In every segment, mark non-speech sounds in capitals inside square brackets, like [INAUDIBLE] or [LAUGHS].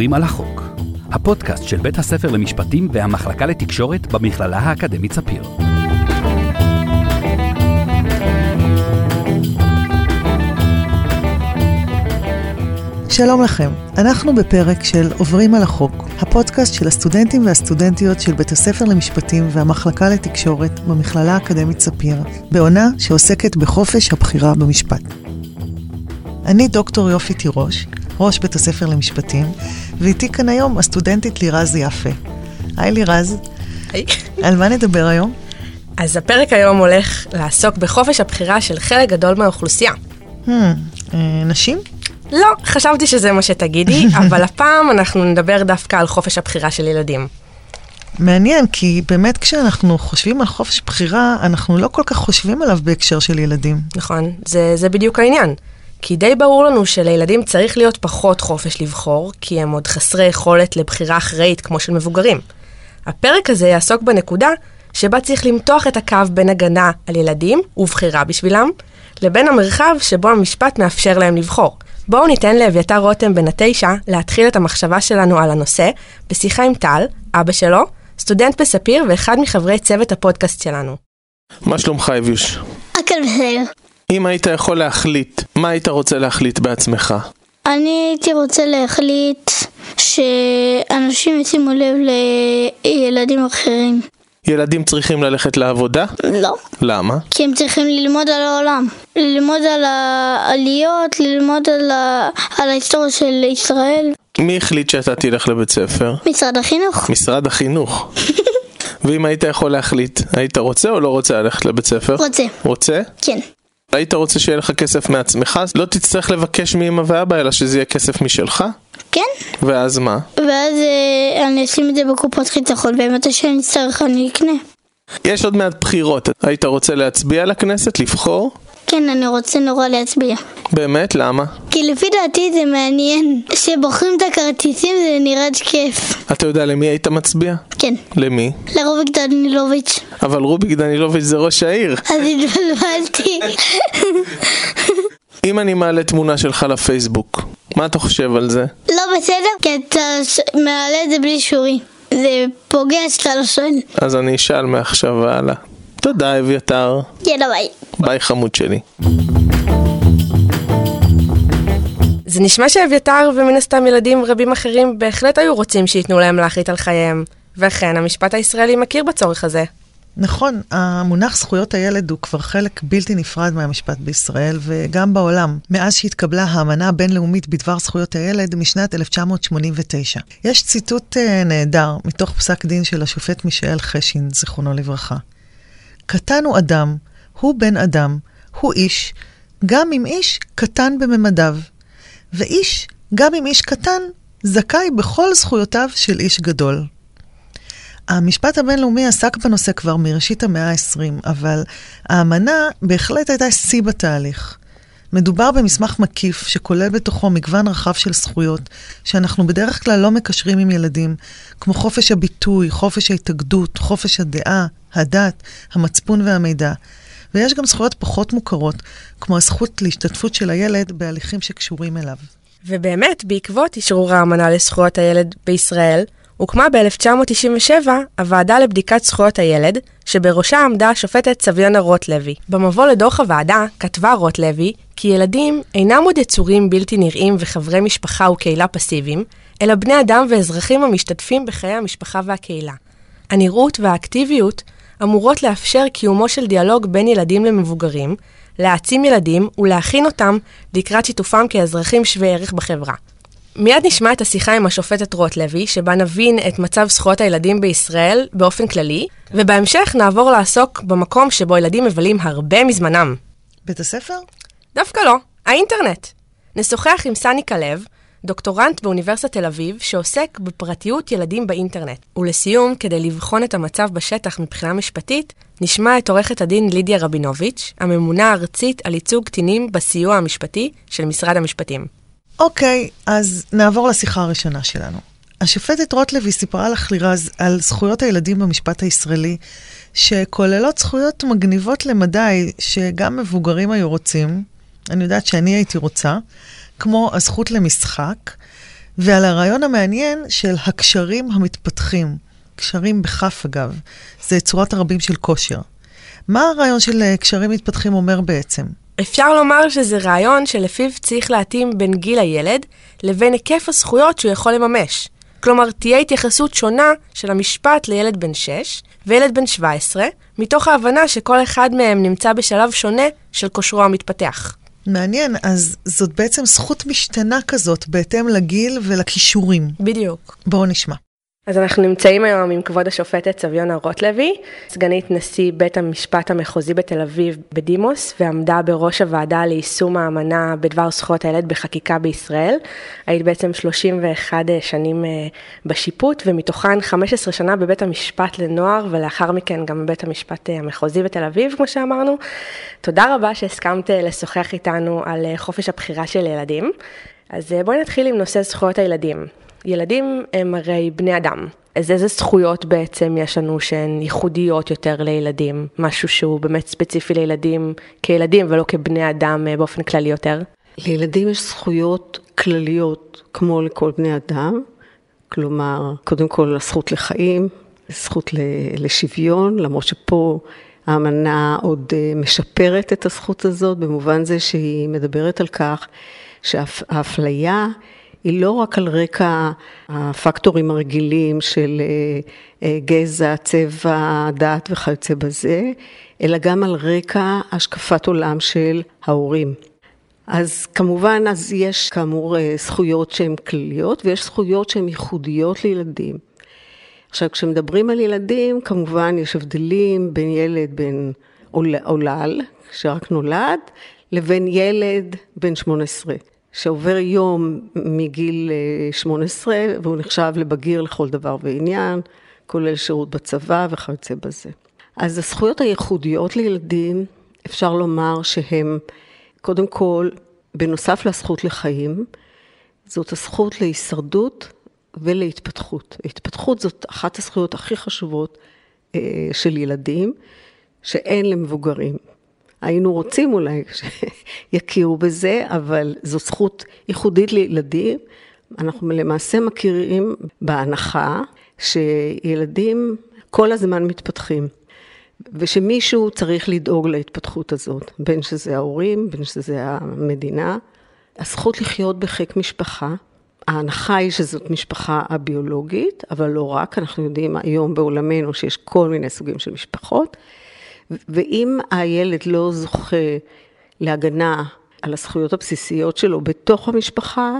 עוברים על החוק, הפודקאסט של בית הספר למשפטים והמחלקה לתקשורת במכללה האקדמית ספיר. שלום לכם, אנחנו בפרק של עוברים על החוק, הפודקאסט של הסטודנטים והסטודנטיות של בית הספר למשפטים והמחלקה לתקשורת במכללה האקדמית ספיר, בעונה שעוסקת בחופש הבחירה במשפט. אני דוקטור יופי תירוש, ראש בית הספר למשפטים, ואיתי כאן היום הסטודנטית לירז יפה. היי לירז. היי. על מה נדבר היום? אז הפרק היום הולך לעסוק בחופש הבחירה של חלק גדול מהאוכלוסייה. Hmm, אה, נשים? לא, חשבתי שזה מה שתגידי, [LAUGHS] אבל הפעם אנחנו נדבר דווקא על חופש הבחירה של ילדים. מעניין, כי באמת כשאנחנו חושבים על חופש בחירה, אנחנו לא כל כך חושבים עליו בהקשר של ילדים. נכון, זה, זה בדיוק העניין. כי די ברור לנו שלילדים צריך להיות פחות חופש לבחור, כי הם עוד חסרי יכולת לבחירה אחראית כמו של מבוגרים. הפרק הזה יעסוק בנקודה שבה צריך למתוח את הקו בין הגנה על ילדים ובחירה בשבילם, לבין המרחב שבו המשפט מאפשר להם לבחור. בואו ניתן לאביתר רותם בן התשע להתחיל את המחשבה שלנו על הנושא בשיחה עם טל, אבא שלו, סטודנט בספיר ואחד מחברי צוות הפודקאסט שלנו. מה שלומך אביוש? הכל בסדר. אם היית יכול להחליט, מה היית רוצה להחליט בעצמך? אני הייתי רוצה להחליט שאנשים ישימו לב לילדים אחרים. ילדים צריכים ללכת לעבודה? לא. למה? כי הם צריכים ללמוד על העולם. ללמוד על העליות, ללמוד על, ה... על ההיסטוריה של ישראל. מי החליט שאתה תלך לבית ספר? משרד החינוך. משרד החינוך. [LAUGHS] ואם היית יכול להחליט, היית רוצה או לא רוצה ללכת לבית ספר? רוצה. רוצה? כן. היית רוצה שיהיה לך כסף מעצמך? לא תצטרך לבקש מאמא ואבא, אלא שזה יהיה כסף משלך? כן. ואז מה? ואז אה, אני אשים את זה בקופות חיסכון, ומתי שאני אצטרך אני אקנה. יש עוד מעט בחירות. היית רוצה להצביע לכנסת? לבחור? כן, אני רוצה נורא להצביע. באמת? למה? כי לפי דעתי זה מעניין. כשבוחרים את הכרטיסים זה נראה כיף. אתה יודע למי היית מצביע? כן. למי? לרוביק דנילוביץ'. אבל רוביק דנילוביץ' זה ראש העיר. אז התבלבלתי. אם אני מעלה תמונה שלך לפייסבוק, מה אתה חושב על זה? לא בסדר, כי אתה ש- מעלה את זה בלי אישורי. זה פוגע שאתה לא שואל. אז אני אשאל מעכשיו והלאה. תודה אביתר. יאללה ביי. ביי חמוד שלי. זה נשמע שאביתר ומן הסתם ילדים רבים אחרים בהחלט היו רוצים שייתנו להם להחליט על חייהם, ואכן המשפט הישראלי מכיר בצורך הזה. נכון, המונח זכויות הילד הוא כבר חלק בלתי נפרד מהמשפט בישראל וגם בעולם, מאז שהתקבלה האמנה הבינלאומית בדבר זכויות הילד משנת 1989. יש ציטוט uh, נהדר מתוך פסק דין של השופט מישאל חשין, זיכרונו לברכה. קטן הוא אדם, הוא בן אדם, הוא איש, גם אם איש קטן בממדיו. ואיש, גם אם איש קטן, זכאי בכל זכויותיו של איש גדול. המשפט הבינלאומי עסק בנושא כבר מראשית המאה ה-20, אבל האמנה בהחלט הייתה שיא בתהליך. מדובר במסמך מקיף שכולל בתוכו מגוון רחב של זכויות שאנחנו בדרך כלל לא מקשרים עם ילדים, כמו חופש הביטוי, חופש ההתאגדות, חופש הדעה, הדת, המצפון והמידע. ויש גם זכויות פחות מוכרות, כמו הזכות להשתתפות של הילד בהליכים שקשורים אליו. ובאמת, בעקבות אשרור האמנה לזכויות הילד בישראל, הוקמה ב-1997 הוועדה לבדיקת זכויות הילד, שבראשה עמדה השופטת סביונה רוטלוי. במבוא לדוח הוועדה כתבה רוטלוי כי ילדים אינם עוד יצורים בלתי נראים וחברי משפחה וקהילה פסיביים, אלא בני אדם ואזרחים המשתתפים בחיי המשפחה והקהילה. הנראות והאקטיביות אמורות לאפשר קיומו של דיאלוג בין ילדים למבוגרים, להעצים ילדים ולהכין אותם לקראת שיתופם כאזרחים שווי ערך בחברה. מיד נשמע את השיחה עם השופטת רוטלוי, שבה נבין את מצב זכויות הילדים בישראל באופן כללי, ובהמשך נעבור לעסוק במקום שבו ילדים מבלים הרבה מזמנם. בית הספר? דווקא לא, האינטרנט. נשוחח עם סני כלב, דוקטורנט באוניברסיטת תל אביב, שעוסק בפרטיות ילדים באינטרנט. ולסיום, כדי לבחון את המצב בשטח מבחינה משפטית, נשמע את עורכת הדין לידיה רבינוביץ', הממונה הארצית על ייצוג קטינים בסיוע המשפטי של משרד המשפטים. אוקיי, אז נעבור לשיחה הראשונה שלנו. השופטת רוטלוי סיפרה לך, לירז, על זכויות הילדים במשפט הישראלי, שכוללות זכויות מגניבות למדי, שגם מבוגרים היו רוצים, אני יודעת שאני הייתי רוצה, כמו הזכות למשחק, ועל הרעיון המעניין של הקשרים המתפתחים, קשרים בכף אגב, זה צורת הרבים של כושר. מה הרעיון של אה, קשרים מתפתחים אומר בעצם? אפשר לומר שזה רעיון שלפיו צריך להתאים בין גיל הילד לבין היקף הזכויות שהוא יכול לממש. כלומר, תהיה התייחסות שונה של המשפט לילד בן 6 וילד בן 17, מתוך ההבנה שכל אחד מהם נמצא בשלב שונה של כושרו המתפתח. מעניין, אז זאת בעצם זכות משתנה כזאת בהתאם לגיל ולכישורים. בדיוק. בואו נשמע. אז אנחנו נמצאים היום עם כבוד השופטת סביונה רוטלוי, סגנית נשיא בית המשפט המחוזי בתל אביב בדימוס, ועמדה בראש הוועדה ליישום האמנה בדבר זכויות הילד בחקיקה בישראל. היית בעצם 31 שנים אה, בשיפוט, ומתוכן 15 שנה בבית המשפט לנוער, ולאחר מכן גם בבית המשפט אה, המחוזי בתל אביב, כמו שאמרנו. תודה רבה שהסכמת אה, לשוחח איתנו על חופש הבחירה של ילדים. אז בואי נתחיל עם נושא זכויות הילדים. ילדים הם הרי בני אדם. אז איזה זכויות בעצם יש לנו שהן ייחודיות יותר לילדים? משהו שהוא באמת ספציפי לילדים כילדים ולא כבני אדם אה, באופן כללי יותר? לילדים יש זכויות כלליות כמו לכל בני אדם, כלומר, קודם כל הזכות לחיים, זכות לשוויון, למרות שפה האמנה עוד אה, משפרת את הזכות הזאת, במובן זה שהיא מדברת על כך שהאפליה היא לא רק על רקע הפקטורים הרגילים של אה, אה, גזע, צבע, דת וכיוצא בזה, אלא גם על רקע השקפת עולם של ההורים. אז כמובן, אז יש כאמור אה, זכויות שהן כלליות ויש זכויות שהן ייחודיות לילדים. עכשיו, כשמדברים על ילדים, כמובן יש הבדלים בין ילד בן עולל, שרק נולד, לבין ילד בן 18. שעובר יום מגיל 18 אה, והוא נחשב לבגיר לכל דבר ועניין, כולל שירות בצבא וכיוצא בזה. אז הזכויות הייחודיות לילדים, אפשר לומר שהן, קודם כל, בנוסף לזכות לחיים, זאת הזכות להישרדות ולהתפתחות. התפתחות זאת אחת הזכויות הכי חשובות אה, של ילדים, שאין למבוגרים. היינו רוצים אולי שיכירו בזה, אבל זו זכות ייחודית לילדים. אנחנו למעשה מכירים בהנחה שילדים כל הזמן מתפתחים, ושמישהו צריך לדאוג להתפתחות הזאת, בין שזה ההורים, בין שזה המדינה. הזכות לחיות בחיק משפחה, ההנחה היא שזאת משפחה הביולוגית, אבל לא רק, אנחנו יודעים היום בעולמנו שיש כל מיני סוגים של משפחות. ואם הילד לא זוכה להגנה על הזכויות הבסיסיות שלו בתוך המשפחה,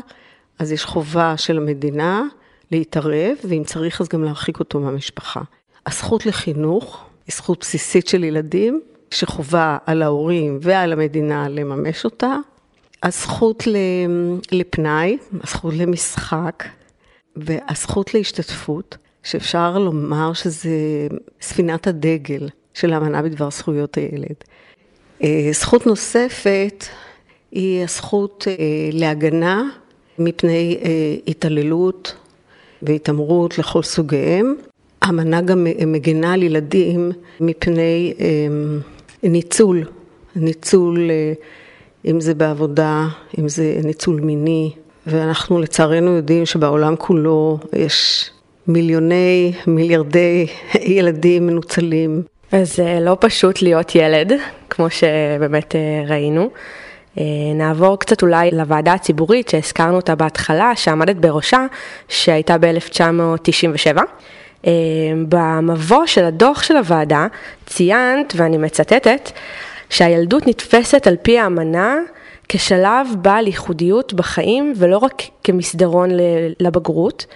אז יש חובה של המדינה להתערב, ואם צריך אז גם להרחיק אותו מהמשפחה. הזכות לחינוך היא זכות בסיסית של ילדים, שחובה על ההורים ועל המדינה לממש אותה. הזכות לפנאי, הזכות למשחק והזכות להשתתפות, שאפשר לומר שזה ספינת הדגל של האמנה בדבר זכויות הילד. אה, זכות נוספת היא הזכות אה, להגנה מפני אה, התעללות והתעמרות לכל סוגיהם. האמנה גם מגנה על ילדים מפני ניצול, ניצול אם זה בעבודה, אם זה ניצול מיני, ואנחנו לצערנו יודעים שבעולם כולו יש מיליוני, מיליארדי ילדים מנוצלים אז זה לא פשוט להיות ילד, כמו שבאמת אה, ראינו. אה, נעבור קצת אולי לוועדה הציבורית שהזכרנו אותה בהתחלה, שעמדת בראשה, שהייתה ב-1997. אה, במבוא של הדוח של הוועדה ציינת, ואני מצטטת, שהילדות נתפסת על פי האמנה כשלב בעל ייחודיות בחיים ולא רק כמסדרון לבגרות.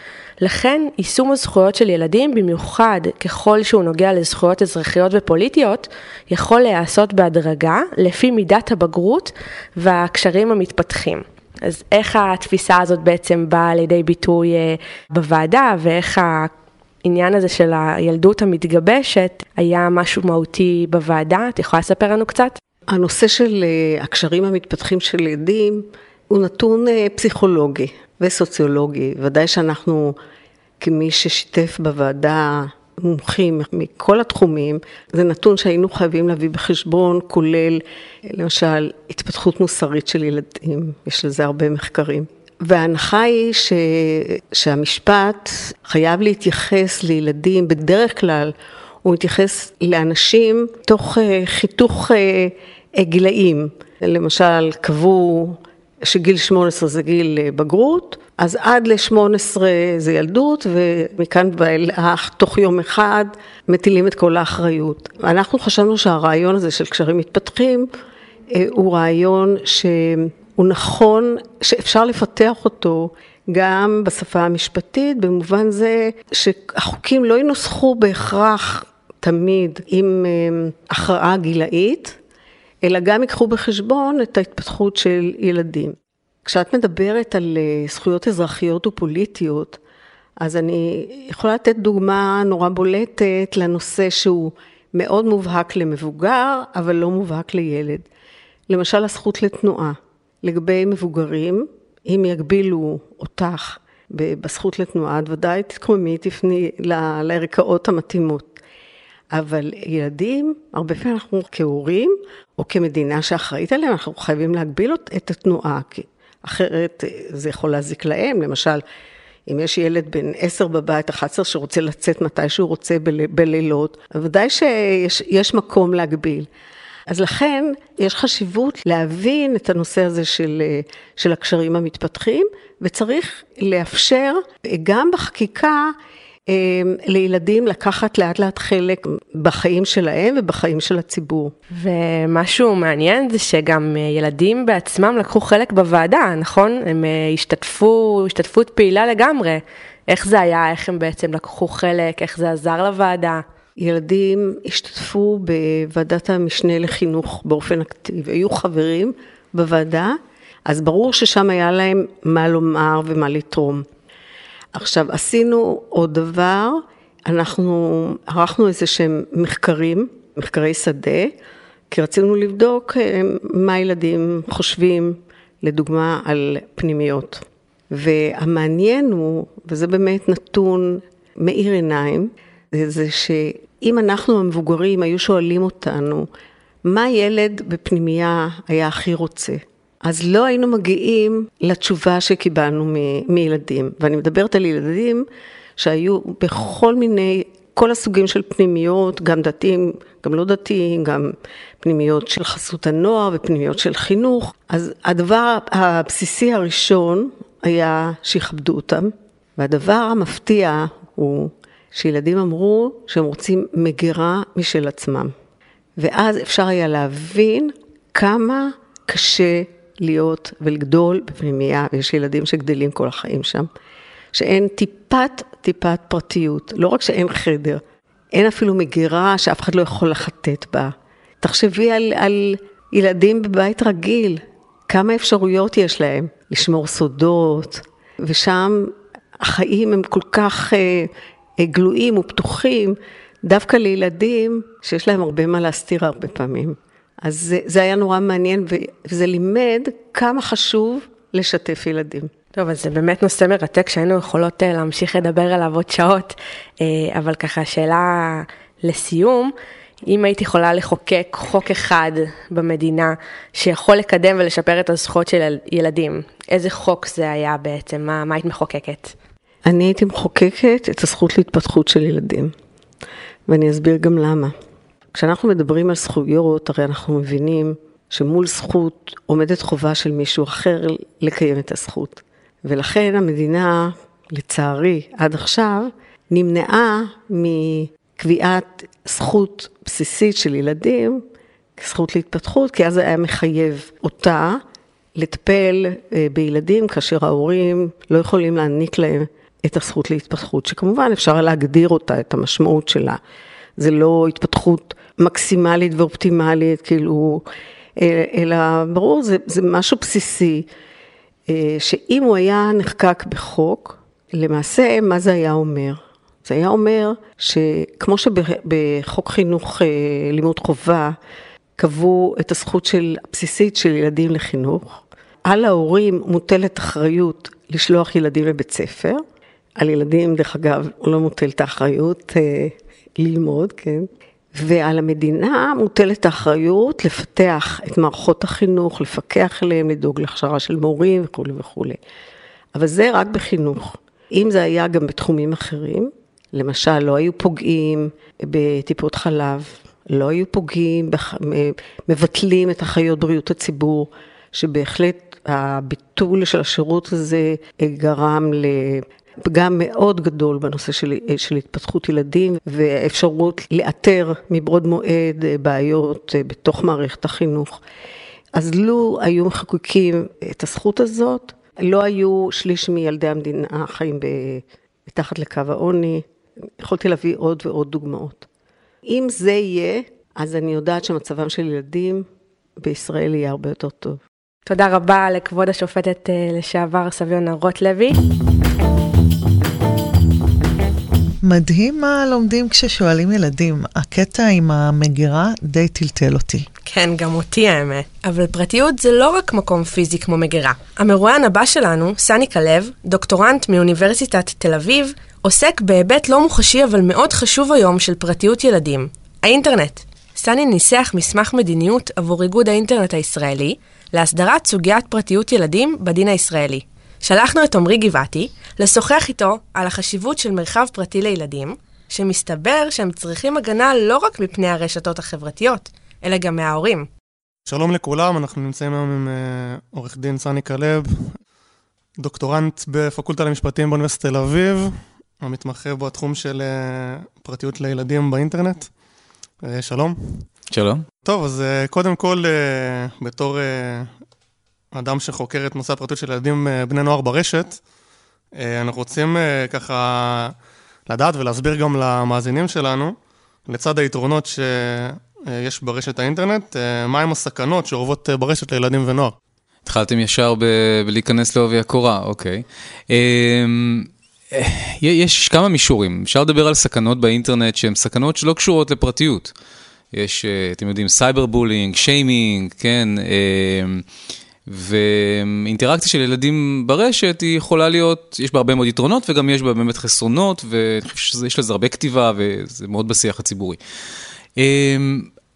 לכן יישום הזכויות של ילדים, במיוחד ככל שהוא נוגע לזכויות אזרחיות ופוליטיות, יכול להיעשות בהדרגה לפי מידת הבגרות והקשרים המתפתחים. אז איך התפיסה הזאת בעצם באה לידי ביטוי אה, בוועדה ואיך העניין הזה של הילדות המתגבשת היה משהו מהותי בוועדה? את יכולה לספר לנו קצת? הנושא של אה, הקשרים המתפתחים של ילדים הוא נתון אה, פסיכולוגי. וסוציולוגי. ודאי שאנחנו, כמי ששיתף בוועדה מומחים מכל התחומים, זה נתון שהיינו חייבים להביא בחשבון, כולל למשל התפתחות מוסרית של ילדים, יש לזה הרבה מחקרים. וההנחה היא ש... שהמשפט חייב להתייחס לילדים, בדרך כלל הוא מתייחס לאנשים תוך אה, חיתוך אה, גילאים. למשל, קבעו שגיל 18 זה גיל אה, בגרות, אז עד ל-18 זה ילדות, ומכאן ואילך, תוך יום אחד, מטילים את כל האחריות. אנחנו חשבנו שהרעיון הזה של קשרים מתפתחים, הוא רעיון שהוא נכון, שאפשר לפתח אותו גם בשפה המשפטית, במובן זה שהחוקים לא ינוסחו בהכרח תמיד עם אה, הכרעה גילאית, אלא גם ייקחו בחשבון את ההתפתחות של ילדים. כשאת מדברת על אה, זכויות אזרחיות ופוליטיות, אז אני יכולה לתת דוגמה נורא בולטת לנושא שהוא מאוד מובהק למבוגר, אבל לא מובהק לילד. למשל, הזכות לתנועה. לגבי מבוגרים, אם יגבילו אותך בזכות לתנועה, את ודאי תתקוממי, תפני לערכאות המתאימות. אבל ילדים, הרבה פעמים אנחנו כהורים, או כמדינה שאחראית עליהם, אנחנו חייבים להגביל את התנועה, כי אחרת אה, זה יכול להזיק להם. למשל, אם יש ילד בן עשר בבית, 11 שרוצה לצאת מתי שהוא רוצה בל, בלילות, ודאי שיש מקום להגביל. אז לכן יש חשיבות להבין את הנושא הזה של, של הקשרים המתפתחים, וצריך לאפשר גם בחקיקה לילדים לקחת לאט לאט חלק בחיים שלהם ובחיים של הציבור. ומשהו מעניין זה שגם ילדים בעצמם לקחו חלק בוועדה, נכון? הם אה, השתתפו, השתתפות פעילה לגמרי. איך זה היה, איך הם בעצם לקחו חלק, איך זה עזר לוועדה? ילדים השתתפו בוועדת המשנה לחינוך באופן אקטיבי, היו חברים בוועדה, אז ברור ששם היה להם מה לומר ומה לתרום. עכשיו, עשינו עוד דבר, אנחנו ערכנו איזה שהם מחקרים, מחקרי שדה, כי רצינו לבדוק אה, מה ילדים חושבים, לדוגמה, על פנימיות. והמעניין הוא, וזה באמת נתון מאיר עיניים, זה שאם אנחנו המבוגרים היו שואלים אותנו, מה ילד בפנימייה היה הכי רוצה? אז לא היינו מגיעים לתשובה שקיבלנו מ- מילדים. ואני מדברת על ילדים שהיו בכל מיני, כל הסוגים של פנימיות, גם דתיים, גם לא דתיים, גם פנימיות של חסות הנוער ופנימיות של חינוך. אז הדבר הבסיסי הראשון היה שיכבדו אותם, והדבר המפתיע הוא שילדים אמרו שהם רוצים מגירה משל עצמם. ואז אפשר היה להבין כמה קשה להיות ולגדול בפנימייה, ויש ילדים שגדלים כל החיים שם, שאין טיפת, טיפת פרטיות. לא רק שאין חדר, אין אפילו מגירה שאף אחד לא יכול לחטט בה. תחשבי על, על ילדים בבית רגיל, כמה אפשרויות יש להם לשמור סודות, ושם החיים הם כל כך אה, אה, גלויים ופתוחים, דווקא לילדים שיש להם הרבה מה להסתיר הרבה פעמים. אז זה, זה היה נורא מעניין, וזה לימד כמה חשוב לשתף ילדים. טוב, אז זה באמת נושא מרתק שהיינו יכולות אה, להמשיך לדבר עליו עוד שעות, אה, אבל ככה, שאלה לסיום, אם היית יכולה לחוקק חוק אחד במדינה שיכול לקדם ולשפר את הזכויות של ילדים, איזה חוק זה היה בעצם? מה, מה היית מחוקקת? אני הייתי מחוקקת את הזכות להתפתחות של ילדים, ואני אסביר גם למה. כשאנחנו מדברים על זכויות, הרי אנחנו מבינים שמול זכות עומדת חובה של מישהו אחר לקיים את הזכות. ולכן המדינה, לצערי, עד עכשיו, נמנעה מקביעת זכות בסיסית של ילדים כזכות להתפתחות, כי אז היה מחייב אותה לטפל אה, בילדים כאשר ההורים לא יכולים להעניק להם את הזכות להתפתחות, שכמובן אפשר להגדיר אותה, את המשמעות שלה. זה לא התפתחות מקסימלית ואופטימלית, כאילו, אלא ברור, זה, זה משהו בסיסי, אה, שאם הוא היה נחקק בחוק, למעשה, מה זה היה אומר? זה היה אומר שכמו שבחוק חינוך אה, לימוד חובה, קבעו את הזכות של, הבסיסית של ילדים לחינוך, על ההורים מוטלת אחריות לשלוח ילדים לבית ספר, על ילדים, דרך אגב, לא מוטלת האחריות אה, ללמוד, כן? ועל המדינה מוטלת האחריות לפתח את מערכות החינוך, לפקח עליהם, לדאוג להכשרה של מורים וכולי וכולי. אבל זה רק בחינוך. אם זה היה גם בתחומים אחרים, למשל, לא היו פוגעים בטיפות חלב, לא היו פוגעים, בח... מבטלים את אחיות בריאות הציבור, שבהחלט הביטול של השירות הזה גרם לפגם מאוד גדול בנושא של, של התפתחות ילדים ואפשרות לאתר מבעוד מועד בעיות בתוך מערכת החינוך. אז לו היו מחוקקים את הזכות הזאת, לא היו שליש מילדי המדינה חיים מתחת לקו העוני, יכולתי להביא עוד ועוד דוגמאות. אם זה יהיה, אז אני יודעת שמצבם של ילדים בישראל יהיה הרבה יותר טוב. תודה רבה לכבוד השופטת אה, לשעבר סביונה רוטלוי. מדהים מה לומדים כששואלים ילדים. הקטע עם המגירה די טלטל אותי. כן, גם אותי האמת. אבל פרטיות זה לא רק מקום פיזי כמו מגירה. המרואיין הבא שלנו, סני כלב, דוקטורנט מאוניברסיטת תל אביב, עוסק בהיבט לא מוחשי אבל מאוד חשוב היום של פרטיות ילדים, האינטרנט. סני ניסח מסמך מדיניות עבור איגוד האינטרנט הישראלי להסדרת סוגיית פרטיות ילדים בדין הישראלי. שלחנו את עמרי גבעתי לשוחח איתו על החשיבות של מרחב פרטי לילדים, שמסתבר שהם צריכים הגנה לא רק מפני הרשתות החברתיות, אלא גם מההורים. שלום לכולם, אנחנו נמצאים היום עם uh, עורך דין סני כלב, דוקטורנט בפקולטה למשפטים באוניברסיטת תל אביב, המתמחה בתחום של uh, פרטיות לילדים באינטרנט. Uh, שלום. שלום. טוב, אז uh, קודם כל, uh, בתור uh, אדם שחוקר את נושא הפרטיות של ילדים uh, בני נוער ברשת, אה, אנחנו רוצים אה, ככה לדעת ולהסביר גם למאזינים שלנו, לצד היתרונות שיש ברשת האינטרנט, מהם הסכנות שאורבות ברשת לילדים ונוער. התחלתם ישר ב- בלהיכנס לעובי הקורה, אוקיי. יש כמה מישורים, אפשר לדבר על סכנות באינטרנט שהן סכנות שלא קשורות לפרטיות. יש, אתם יודעים, cyber bullying, שיימינג, כן, ואינטראקציה של ילדים ברשת היא יכולה להיות, יש בה הרבה מאוד יתרונות וגם יש בה באמת חסרונות, ואני חושב שיש לזה הרבה כתיבה וזה מאוד בשיח הציבורי.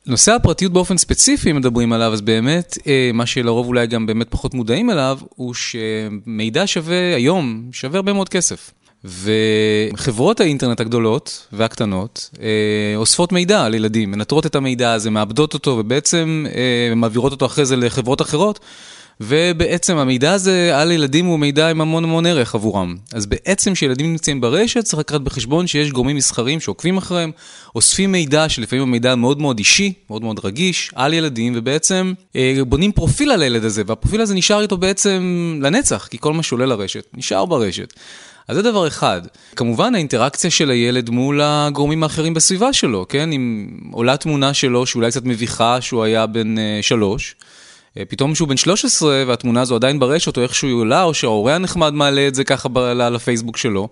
נושא הפרטיות באופן ספציפי, אם מדברים עליו, אז באמת, מה שלרוב אולי גם באמת פחות מודעים אליו, הוא שמידע שווה היום, שווה הרבה מאוד כסף. וחברות האינטרנט הגדולות והקטנות אה, אוספות מידע על ילדים, מנטרות את המידע הזה, מאבדות אותו ובעצם אה, מעבירות אותו אחרי זה לחברות אחרות. ובעצם המידע הזה על ילדים הוא מידע עם המון המון ערך עבורם. אז בעצם כשילדים נמצאים ברשת צריך לקחת בחשבון שיש גורמים מסחרים שעוקבים אחריהם, אוספים מידע שלפעמים הוא מידע מאוד מאוד אישי, מאוד מאוד רגיש, על ילדים, ובעצם אה, בונים פרופיל על הילד הזה, והפרופיל הזה נשאר איתו בעצם לנצח, כי כל מה שעולה לרשת נשאר ברשת. אז זה דבר אחד. כמובן האינטראקציה של הילד מול הגורמים האחרים בסביבה שלו, כן? אם עולה תמונה שלו שאולי קצת מביכה שהוא היה בן uh, שלוש, פתאום שהוא בן 13 והתמונה הזו עדיין ברשת או איכשהו היא עולה, או שההורה הנחמד מעלה את זה ככה לפייסבוק שלו,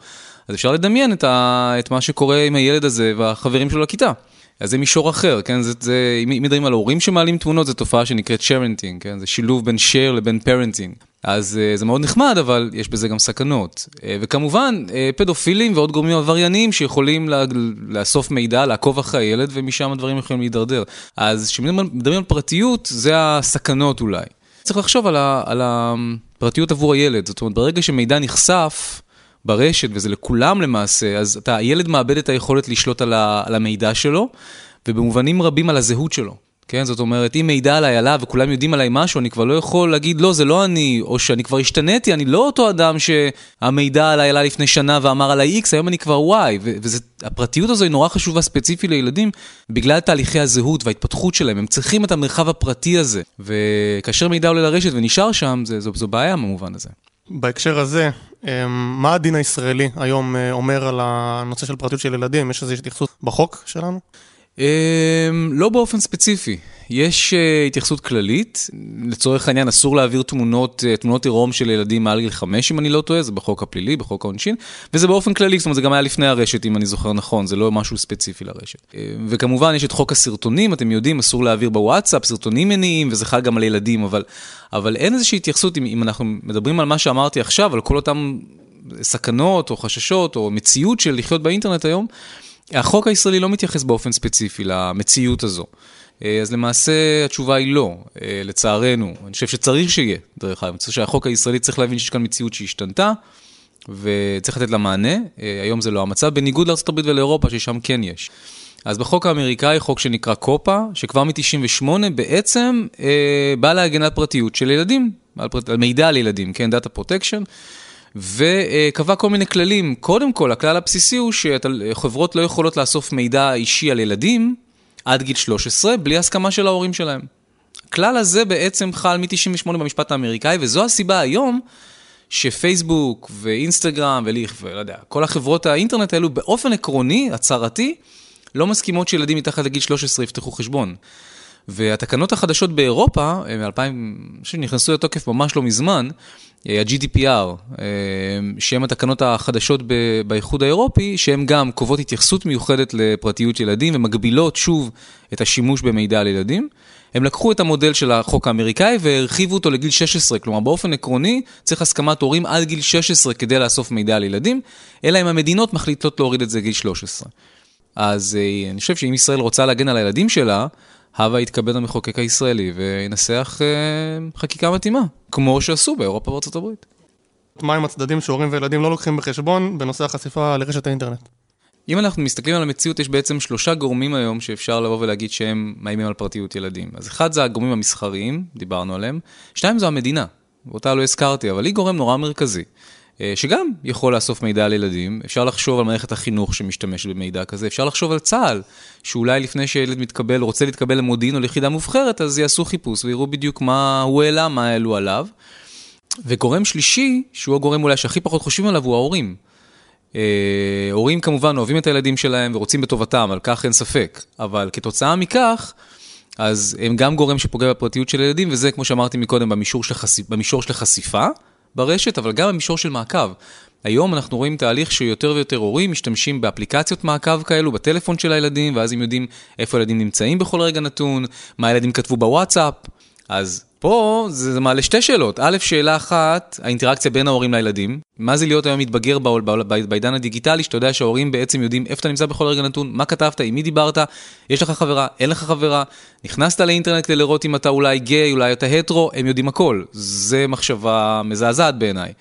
אז אפשר לדמיין את, ה, את מה שקורה עם הילד הזה והחברים שלו לכיתה. אז זה מישור אחר, כן? זה, זה, אם מדברים על הורים שמעלים תמונות, זו תופעה שנקראת sharenting, כן? זה שילוב בין share לבין parenting. אז אה, זה מאוד נחמד, אבל יש בזה גם סכנות. אה, וכמובן, אה, פדופילים ועוד גורמים עברייניים שיכולים לה, לאסוף מידע, לעקוב אחרי הילד, ומשם הדברים יכולים להידרדר. אז כשמדברים על פרטיות, זה הסכנות אולי. צריך לחשוב על, ה, על הפרטיות עבור הילד. זאת אומרת, ברגע שמידע נחשף, ברשת, וזה לכולם למעשה, אז אתה, הילד מאבד את היכולת לשלוט על, ה, על המידע שלו, ובמובנים רבים על הזהות שלו. כן, זאת אומרת, אם מידע עליי עליו וכולם יודעים עליי משהו, אני כבר לא יכול להגיד, לא, זה לא אני, או שאני כבר השתניתי, אני לא אותו אדם שהמידע עליי עלה לפני שנה ואמר עליי X, היום אני כבר Y, והפרטיות הזו היא נורא חשובה ספציפי לילדים, בגלל תהליכי הזהות וההתפתחות שלהם, הם צריכים את המרחב הפרטי הזה, וכאשר מידע עולה לרשת ונשאר שם, זה, זו, זו בעיה במובן הזה. בהקשר הזה, אמ, מה הדין הישראלי היום אה, אומר על הנושא של פרטיות של ילדים? יש איזושהי התייחסות בחוק שלנו? אמ, לא באופן ספציפי, יש uh, התייחסות כללית, לצורך העניין אסור להעביר תמונות, uh, תמונות עירום של ילדים מעל גיל 5 אם אני לא טועה, זה בחוק הפלילי, בחוק העונשין, וזה באופן כללי, זאת אומרת זה גם היה לפני הרשת אם אני זוכר נכון, זה לא משהו ספציפי לרשת. Uh, וכמובן יש את חוק הסרטונים, אתם יודעים, אסור להעביר בוואטסאפ סרטונים מיניים, וזה חל גם על ילדים, אבל, אבל אין איזושהי התייחסות, אם, אם אנחנו מדברים על מה שאמרתי עכשיו, על כל אותם סכנות או חששות או מציאות של לחיות באינטרנט היום, החוק הישראלי לא מתייחס באופן ספציפי למציאות הזו. אה, אז למעשה התשובה היא לא, אה, לצערנו. אני חושב שצריך שיהיה, דרך אגב. אני חושב שהחוק הישראלי צריך להבין שיש כאן מציאות שהשתנתה, וצריך לתת לה מענה. אה, היום זה לא המצב, בניגוד לארה"ב ולאירופה, ששם כן יש. אז בחוק האמריקאי, חוק שנקרא COPPA, שכבר מ-98 בעצם בא להגן על פרטיות של ילדים, על, על מידע על ילדים, כן, data protection, וקבע כל מיני כללים. קודם כל, הכלל הבסיסי הוא שחברות לא יכולות לאסוף מידע אישי על ילדים עד גיל 13, בלי הסכמה של ההורים שלהם. הכלל הזה בעצם חל מ-98 במשפט האמריקאי, וזו הסיבה היום שפייסבוק ואינסטגרם וליך ולא יודע, כל החברות האינטרנט האלו באופן עקרוני, הצהרתי, לא מסכימות שילדים מתחת לגיל 13 יפתחו חשבון. והתקנות החדשות באירופה, מ-2000, שנכנסו לתוקף ממש לא מזמן, ה-GDPR, אה, שהן התקנות החדשות באיחוד האירופי, שהן גם קובעות התייחסות מיוחדת לפרטיות ילדים ומגבילות שוב את השימוש במידע על ילדים. הם לקחו את המודל של החוק האמריקאי והרחיבו אותו לגיל 16, כלומר באופן עקרוני צריך הסכמת הורים עד גיל 16 כדי לאסוף מידע על ילדים, אלא אם המדינות מחליטות להוריד את זה לגיל 13. אז אה, אני חושב שאם ישראל רוצה להגן על הילדים שלה, הווה יתכבד המחוקק הישראלי וינסח אה, חקיקה מתאימה, כמו שעשו באירופה וארצות הברית. מהם הצדדים שהורים וילדים לא לוקחים בחשבון בנושא החשיפה לרשת האינטרנט? אם אנחנו מסתכלים על המציאות, יש בעצם שלושה גורמים היום שאפשר לבוא ולהגיד שהם מאיימים על פרטיות ילדים. אז אחד זה הגורמים המסחריים, דיברנו עליהם, שתיים זו המדינה, ואותה לא הזכרתי, אבל היא גורם נורא מרכזי. אה, שגם יכול לאסוף מידע על ילדים, אפשר לחשוב על מערכת החינוך שמשתמשת במידע כזה, אפשר לחשוב על צה"ל, שאולי לפני שילד מתקבל, רוצה להתקבל למודיעין או ליחידה מובחרת, אז יעשו חיפוש ויראו בדיוק מה הוא העלה, מה העלו עליו. וגורם שלישי, שהוא הגורם אולי שהכי פחות חושבים עליו, הוא ההורים. אה, הורים כמובן אוהבים את הילדים שלהם ורוצים בטובתם, על כך אין ספק, אבל כתוצאה מכך, אז הם גם גורם שפוגע בפרטיות של ילדים, וזה, כמו שאמרתי מקודם, במישור של, חשיפ... במישור של החשיפה. ברשת, אבל גם במישור של מעקב. היום אנחנו רואים תהליך שיותר ויותר הורים משתמשים באפליקציות מעקב כאלו בטלפון של הילדים, ואז הם יודעים איפה הילדים נמצאים בכל רגע נתון, מה הילדים כתבו בוואטסאפ. אז פה זה, מעלה שתי שאלות. א', שאלה אחת, האינטראקציה בין ההורים לילדים. מה זה להיות היום מתבגר בעידן הדיגיטלי, שאתה יודע שההורים בעצם יודעים איפה אתה נמצא בכל רגע נתון, מה כתבת, עם מי דיברת, יש לך חברה, אין לך חברה, נכנסת לאינטרנט כדי לראות אם אתה אולי גיי, אולי אתה הטרו, הם יודעים הכל. זה מחשבה מזעזעת בעיניי.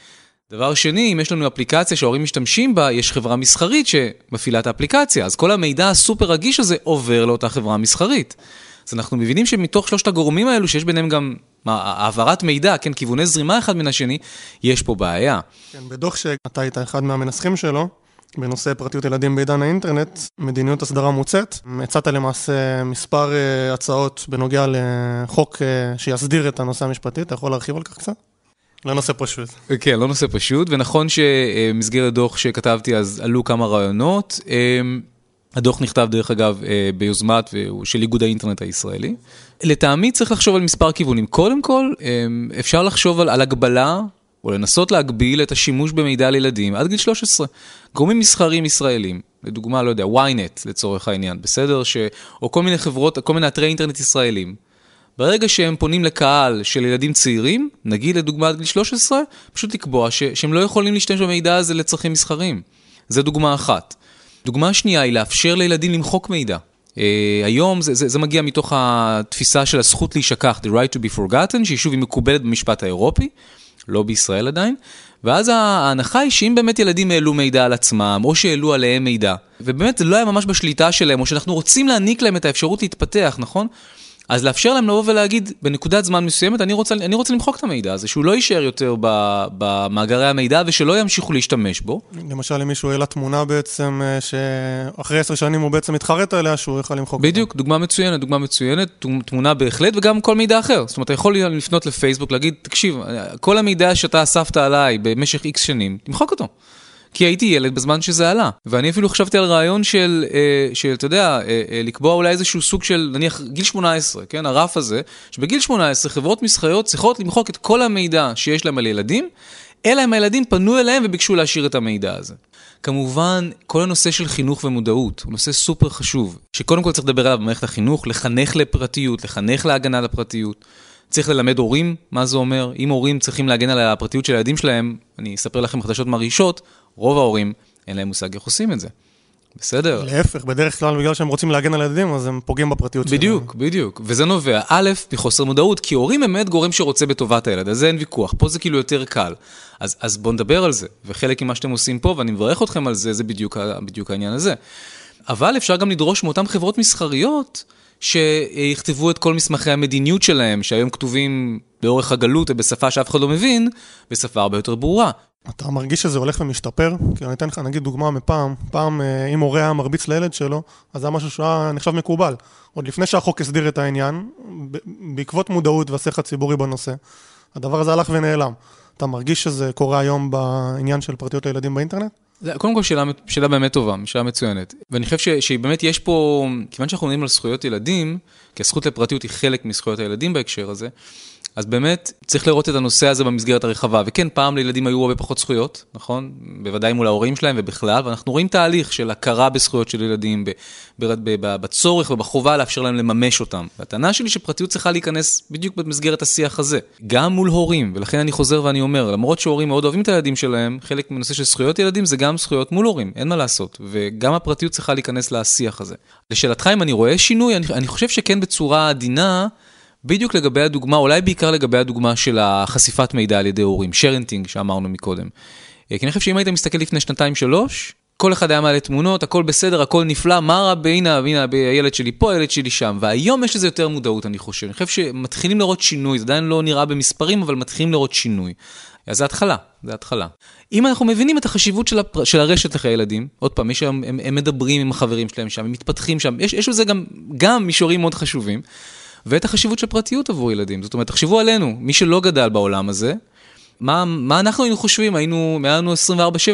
דבר שני, אם יש לנו אפליקציה שההורים משתמשים בה, יש חברה מסחרית שמפעילה את האפליקציה, אז כל המידע הסופר רגיש הזה עובר לאותה חברה מסחרית. אז אנחנו מבינים שמתוך שלושת הגורמים האלו, שיש ביניהם גם העברת מידע, כן, כיווני זרימה אחד מן השני, יש פה בעיה. כן, בדוח שאתה היית אחד מהמנסחים שלו, בנושא פרטיות ילדים בעידן האינטרנט, מדיניות הסדרה מוצאת. הצעת למעשה מספר uh, הצעות בנוגע לחוק uh, שיסדיר את הנושא המשפטי, אתה יכול להרחיב על כך קצת? לא נושא פשוט. כן, לא נושא פשוט, ונכון שבמסגרת דוח שכתבתי אז עלו כמה רעיונות. אמ, הדוח נכתב דרך אגב אה, ביוזמת של איגוד האינטרנט הישראלי. לטעמי צריך לחשוב על מספר כיוונים. קודם כל, אמ, אפשר לחשוב על, על הגבלה, או לנסות להגביל את השימוש במידע לילדים עד גיל 13. גורמים מסחריים ישראלים, לדוגמה, לא יודע, ynet לצורך העניין, בסדר? ש... או כל מיני חברות, כל מיני אתרי אינטרנט ישראלים. ברגע שהם פונים לקהל של ילדים צעירים, נגיד לדוגמה עד גיל 13, פשוט לקבוע ש... שהם לא יכולים להשתמש במידע הזה לצרכים מסחריים. זו דוגמה אחת. דוגמה שנייה היא לאפשר לילדים למחוק מידע. Uh, היום זה, זה, זה מגיע מתוך התפיסה של הזכות להישכח, the right to be forgotten, שהיא שוב היא מקובלת במשפט האירופי, לא בישראל עדיין, ואז ההנחה היא שאם באמת ילדים העלו מידע על עצמם, או שהעלו עליהם מידע, ובאמת זה לא היה ממש בשליטה שלהם, או שאנחנו רוצים להעניק להם את האפשרות להתפתח, נכון? אז לאפשר להם לבוא ולהגיד, בנקודת זמן מסוימת, אני רוצה, אני רוצה למחוק את המידע הזה, שהוא לא יישאר יותר במאגרי המידע ושלא ימשיכו להשתמש בו. למשל, אם מישהו העלה תמונה בעצם, אה, שאחרי עשר שנים הוא בעצם מתחרט עליה, שהוא יוכל למחוק אותה. בדיוק, דוגמה מצוינת, דוגמה מצוינת, תמונה בהחלט, וגם כל מידע אחר. זאת אומרת, אתה יכול לפנות לפייסבוק, להגיד, תקשיב, כל המידע שאתה אספת עליי במשך איקס שנים, תמחוק אותו. כי הייתי ילד בזמן שזה עלה. ואני אפילו חשבתי על רעיון של, אה, של אתה יודע, אה, אה, לקבוע אולי איזשהו סוג של, נניח, גיל 18, כן, הרף הזה, שבגיל 18 חברות מסחריות צריכות למחוק את כל המידע שיש להם על ילדים, אלא אם הילדים פנו אליהם וביקשו להשאיר את המידע הזה. כמובן, כל הנושא של חינוך ומודעות הוא נושא סופר חשוב, שקודם כל צריך לדבר עליו במערכת החינוך, לחנך לפרטיות, לחנך להגנה לפרטיות. צריך ללמד הורים מה זה אומר. אם הורים צריכים להגן על הפרטיות של הילדים שלהם, אני אספר לכם חדשות מרעישות, רוב ההורים אין להם מושג איך עושים את זה. בסדר? להפך, בדרך כלל בגלל שהם רוצים להגן על הילדים, אז הם פוגעים בפרטיות שלהם. בדיוק, בדיוק. וזה נובע, א', מחוסר מודעות, כי הורים הם באמת גורם שרוצה בטובת הילד, אז זה אין ויכוח, פה זה כאילו יותר קל. אז, אז בואו נדבר על זה, וחלק ממה שאתם עושים פה, ואני מברך אתכם על זה, זה בדיוק, בדיוק העניין הזה. אבל אפשר גם לדרוש מאותן חברות מסחריות, שיכתבו את כל מסמכי המדיניות שלהם, שהיום כתובים לאורך הגלות ובשפה שאף אחד לא מבין, בשפה הרבה יותר ברורה. אתה מרגיש שזה הולך ומשתפר? כי אני אתן לך נגיד דוגמה מפעם, פעם אה, אם הורה היה מרביץ לילד שלו, אז זה היה משהו שהיה נחשב מקובל. עוד לפני שהחוק הסדיר את העניין, בעקבות מודעות והשיח הציבורי בנושא, הדבר הזה הלך ונעלם. אתה מרגיש שזה קורה היום בעניין של פרטיות הילדים באינטרנט? זה, קודם כל שאלה, שאלה באמת טובה, שאלה מצוינת. ואני חושב ש, שבאמת יש פה, כיוון שאנחנו מדברים על זכויות ילדים, כי הזכות לפרטיות היא חלק מזכויות הילדים בהקשר הזה, אז באמת צריך לראות את הנושא הזה במסגרת הרחבה. וכן, פעם לילדים היו הרבה פחות זכויות, נכון? בוודאי מול ההורים שלהם ובכלל, ואנחנו רואים תהליך של הכרה בזכויות של ילדים, בצורך ובחובה לאפשר להם לממש אותם. והטענה שלי שפרטיות צריכה להיכנס בדיוק במסגרת השיח הזה, גם מול הורים, ולכן אני חוזר ואני אומר, למרות שהורים מאוד אוהבים את הילדים שלהם, חלק מהנושא של זכויות ילדים זה גם זכויות מול הורים, אין מה לעשות, וגם הפרטיות צריכה להיכנס לשיח הזה. לשאלתך אם אני רואה שינוי, אני, אני חושב שכן בצורה עדינה, בדיוק לגבי הדוגמה, אולי בעיקר לגבי הדוגמה של החשיפת מידע על ידי הורים, שרנטינג שאמרנו מקודם. אה, כי אני חושב שאם היית מסתכל לפני שנתיים-שלוש, כל אחד היה מעלה תמונות, הכל בסדר, הכל נפלא, מה רע, הנה, הנה, הילד שלי פה, הילד שלי שם. והיום יש לזה יותר מודעות, אני חושב. אני חושב שמתחילים לראות שינוי, זה עדיין לא נראה במספרים, אבל מתחילים לראות שינוי. אז זה התחלה, זה התחלה. אם אנחנו מבינים את החשיבות של, הפר... של הרשת לחיי ילדים, עוד פעם, יש היום, הם, הם מדברים עם החברים שלהם שם, הם מתפתחים שם, יש, יש לזה גם, גם מישורים מאוד חשובים. ואת החשיבות של פרטיות עבור ילדים. זאת אומרת, תחשבו עלינו, מי שלא גדל בעולם הזה, מה, מה אנחנו היינו חושבים? היינו, היה לנו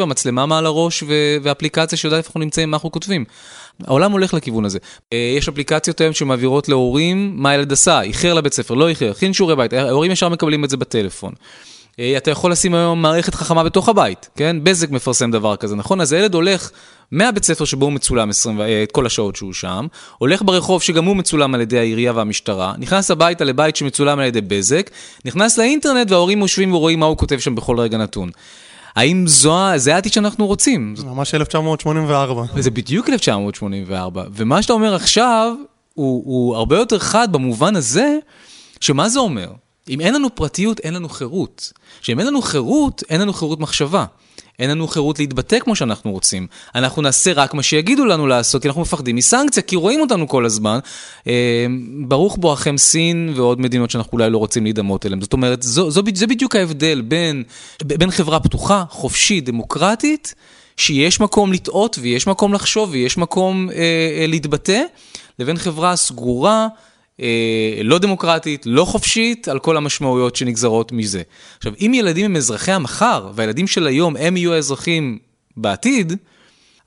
24-7 מצלמה מעל הראש ו- ואפליקציה שיודעת איפה אנחנו נמצאים, מה אנחנו כותבים. העולם הולך לכיוון הזה. אה, יש אפליקציות היום שמעבירות להורים מה הילד עשה, איחר לבית ספר, לא איחר, הכין שיעורי בית, ההורים ישר מקבלים את זה בטלפון. אה, אתה יכול לשים היום מערכת חכמה בתוך הבית, כן? בזק מפרסם דבר כזה, נכון? אז הילד הולך מהבית ספר שבו הוא מצולם 20, אה, את כל השעות שהוא שם, הולך ברחוב שגם הוא מצולם על ידי העירייה והמשטרה, נכנס הביתה לבית שמצולם על ידי בזק, נכנס לאינטרנט וההורים יושבים ורואים מה הוא כותב שם בכל רגע נתון. האם זו, זה העתיד שאנחנו רוצים? זה ממש 1984. זה בדיוק 1984, ומה שאתה אומר עכשיו הוא, הוא הרבה יותר חד במובן הזה, שמה זה אומר? אם אין לנו פרטיות, אין לנו חירות. שאם אין לנו חירות, אין לנו חירות מחשבה. אין לנו חירות להתבטא כמו שאנחנו רוצים. אנחנו נעשה רק מה שיגידו לנו לעשות, כי אנחנו מפחדים מסנקציה, כי רואים אותנו כל הזמן. אה, ברוך בואכם סין ועוד מדינות שאנחנו אולי לא רוצים להידמות אליהן. זאת אומרת, זו, זו, זה בדיוק ההבדל בין, בין חברה פתוחה, חופשית, דמוקרטית, שיש מקום לטעות ויש מקום לחשוב ויש מקום אה, אה, להתבטא, לבין חברה סגורה, לא דמוקרטית, לא חופשית, על כל המשמעויות שנגזרות מזה. עכשיו, אם ילדים הם אזרחי המחר, והילדים של היום הם יהיו האזרחים בעתיד,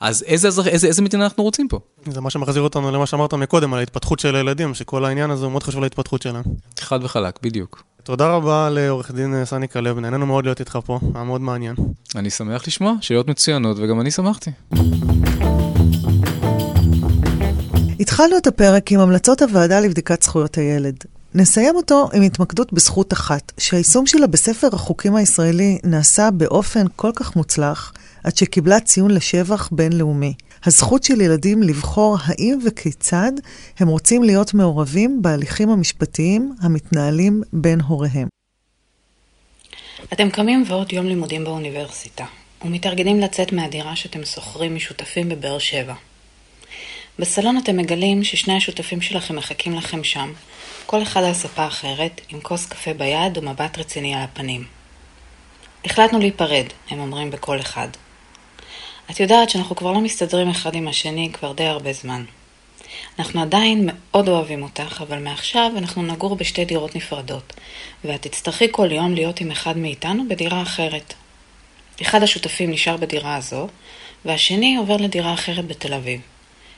אז איזה, אזרח, איזה, איזה מדינה אנחנו רוצים פה? זה מה שמחזיר אותנו למה שאמרת מקודם, על ההתפתחות של הילדים, שכל העניין הזה הוא מאוד חשוב להתפתחות שלהם. חד וחלק, בדיוק. תודה רבה לעורך דין סני כלב, נהנינו מאוד להיות איתך פה, היה מאוד מעניין. אני שמח לשמוע, שאלות מצוינות, וגם אני שמחתי. התחלנו את הפרק עם המלצות הוועדה לבדיקת זכויות הילד. נסיים אותו עם התמקדות בזכות אחת, שהיישום שלה בספר החוקים הישראלי נעשה באופן כל כך מוצלח, עד שקיבלה ציון לשבח בינלאומי. הזכות של ילדים לבחור האם וכיצד הם רוצים להיות מעורבים בהליכים המשפטיים המתנהלים בין הוריהם. אתם קמים ועוד יום לימודים באוניברסיטה, ומתארגנים לצאת מהדירה שאתם שוכרים משותפים בבאר שבע. בסלון אתם מגלים ששני השותפים שלכם מחכים לכם שם, כל אחד על ספה אחרת, עם כוס קפה ביד ומבט רציני על הפנים. החלטנו להיפרד, הם אומרים בקול אחד. את יודעת שאנחנו כבר לא מסתדרים אחד עם השני כבר די הרבה זמן. אנחנו עדיין מאוד אוהבים אותך, אבל מעכשיו אנחנו נגור בשתי דירות נפרדות, ואת תצטרכי כל יום להיות עם אחד מאיתנו בדירה אחרת. אחד השותפים נשאר בדירה הזו, והשני עובר לדירה אחרת בתל אביב.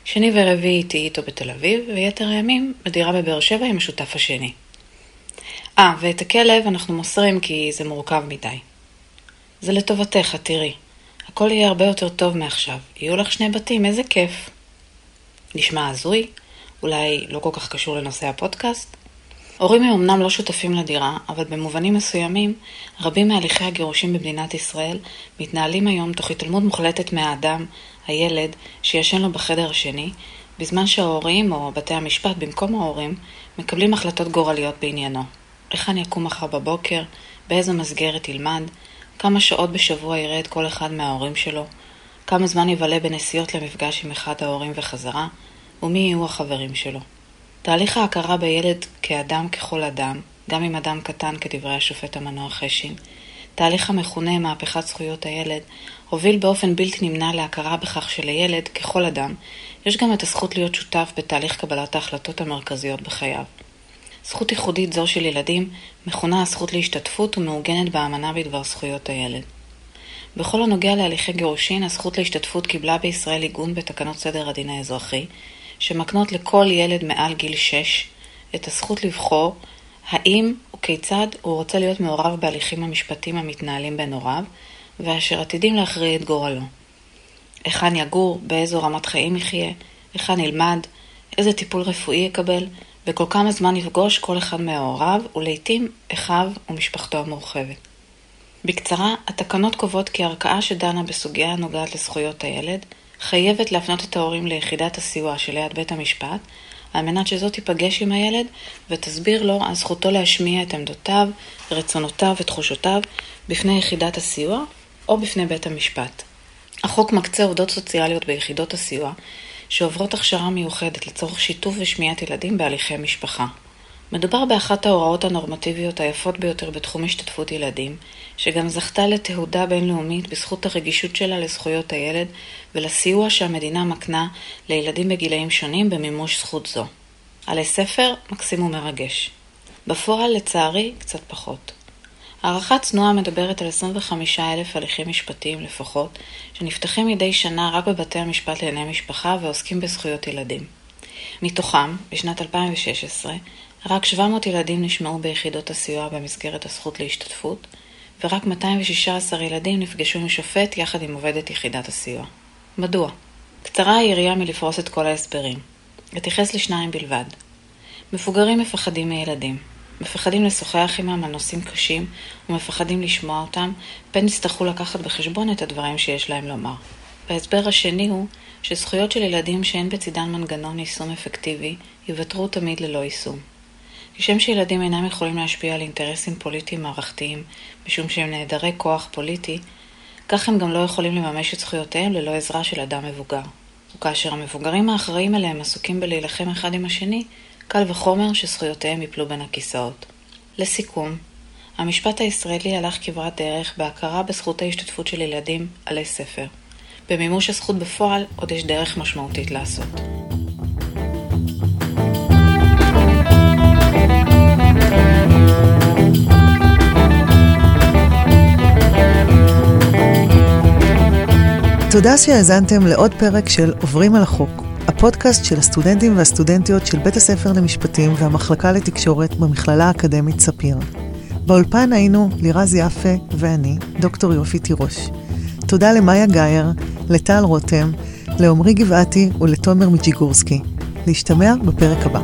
שני ורביעי תהיי איתו בתל אביב, ויתר הימים בדירה בבאר שבע עם השותף השני. אה, ואת הכלב אנחנו מוסרים כי זה מורכב מדי. זה לטובתך, תראי. הכל יהיה הרבה יותר טוב מעכשיו. יהיו לך שני בתים, איזה כיף. נשמע הזוי? אולי לא כל כך קשור לנושא הפודקאסט? הורים הם אמנם לא שותפים לדירה, אבל במובנים מסוימים, רבים מהליכי הגירושים במדינת ישראל מתנהלים היום תוך התעלמות מוחלטת מהאדם, הילד, שישן לו בחדר השני, בזמן שההורים, או בתי המשפט במקום ההורים, מקבלים החלטות גורליות בעניינו. היכן יקום מחר בבוקר, באיזו מסגרת ילמד, כמה שעות בשבוע יראה את כל אחד מההורים שלו, כמה זמן יבלה בנסיעות למפגש עם אחד ההורים וחזרה, ומי יהיו החברים שלו. תהליך ההכרה בילד כאדם ככל אדם, גם אם אדם קטן כדברי השופט המנוח חשין, תהליך המכונה מהפכת זכויות הילד, הוביל באופן בלתי נמנע להכרה בכך שלילד, ככל אדם, יש גם את הזכות להיות שותף בתהליך קבלת ההחלטות המרכזיות בחייו. זכות ייחודית זו של ילדים מכונה הזכות להשתתפות ומעוגנת באמנה בדבר זכויות הילד. בכל הנוגע להליכי גירושין, הזכות להשתתפות קיבלה בישראל עיגון בתקנות סדר הדין האזרחי, שמקנות לכל ילד מעל גיל 6 את הזכות לבחור האם וכיצד הוא רוצה להיות מעורב בהליכים המשפטיים המתנהלים בין הוריו, ואשר עתידים להכריע את גורלו. היכן יגור, באיזו רמת חיים יחיה, היכן ילמד, איזה טיפול רפואי יקבל, וכל כמה זמן יפגוש כל אחד מהוריו, ולעיתים אחיו ומשפחתו המורחבת. בקצרה, התקנות קובעות כי ערכאה שדנה בסוגיה הנוגעת לזכויות הילד, חייבת להפנות את ההורים ליחידת הסיוע שליד בית המשפט, על מנת שזאת תיפגש עם הילד ותסביר לו על זכותו להשמיע את עמדותיו, רצונותיו ותחושותיו בפני יחידת הסיוע או בפני בית המשפט. החוק מקצה עובדות סוציאליות ביחידות הסיוע, שעוברות הכשרה מיוחדת לצורך שיתוף ושמיעת ילדים בהליכי משפחה. מדובר באחת ההוראות הנורמטיביות היפות ביותר בתחום השתתפות ילדים, שגם זכתה לתהודה בינלאומית בזכות הרגישות שלה לזכויות הילד ולסיוע שהמדינה מקנה לילדים בגילאים שונים במימוש זכות זו. עלי ספר מקסים ומרגש. בפועל, לצערי, קצת פחות. הערכה צנועה מדברת על 25 אלף הליכים משפטיים לפחות, שנפתחים מדי שנה רק בבתי המשפט לענייני משפחה ועוסקים בזכויות ילדים. מתוכם, בשנת 2016, רק 700 ילדים נשמעו ביחידות הסיוע במסגרת הזכות להשתתפות, ורק 216 ילדים נפגשו עם שופט יחד עם עובדת יחידת הסיוע. מדוע? קצרה היריעה מלפרוס את כל ההסברים. אתייחס לשניים בלבד. מבוגרים מפחדים מילדים. מפחדים לשוחח עמם על נושאים קשים ומפחדים לשמוע אותם, פן יצטרכו לקחת בחשבון את הדברים שיש להם לומר. וההסבר השני הוא שזכויות של ילדים שאין בצידן מנגנון יישום אפקטיבי, יוותרו תמיד ללא יישום. כשם שילדים אינם יכולים להשפיע על אינטרסים פוליטיים מערכתיים, משום שהם נעדרי כוח פוליטי, כך הם גם לא יכולים לממש את זכויותיהם ללא עזרה של אדם מבוגר. וכאשר המבוגרים האחראים עליהם עסוקים בלהילחם אחד עם השני, קל וחומר שזכויותיהם יפלו בין הכיסאות. לסיכום, המשפט הישראלי הלך כברת דרך בהכרה בזכות ההשתתפות של ילדים עלי ספר. במימוש הזכות בפועל עוד יש דרך משמעותית לעשות. תודה שהאזנתם לעוד פרק של עוברים על החוק, הפודקאסט של הסטודנטים והסטודנטיות של בית הספר למשפטים והמחלקה לתקשורת במכללה האקדמית ספיר. באולפן היינו לירז יפה ואני, דוקטור יופי תירוש. תודה למאיה גאייר, לטל רותם, לעמרי גבעתי ולתומר מג'יגורסקי. להשתמע בפרק הבא.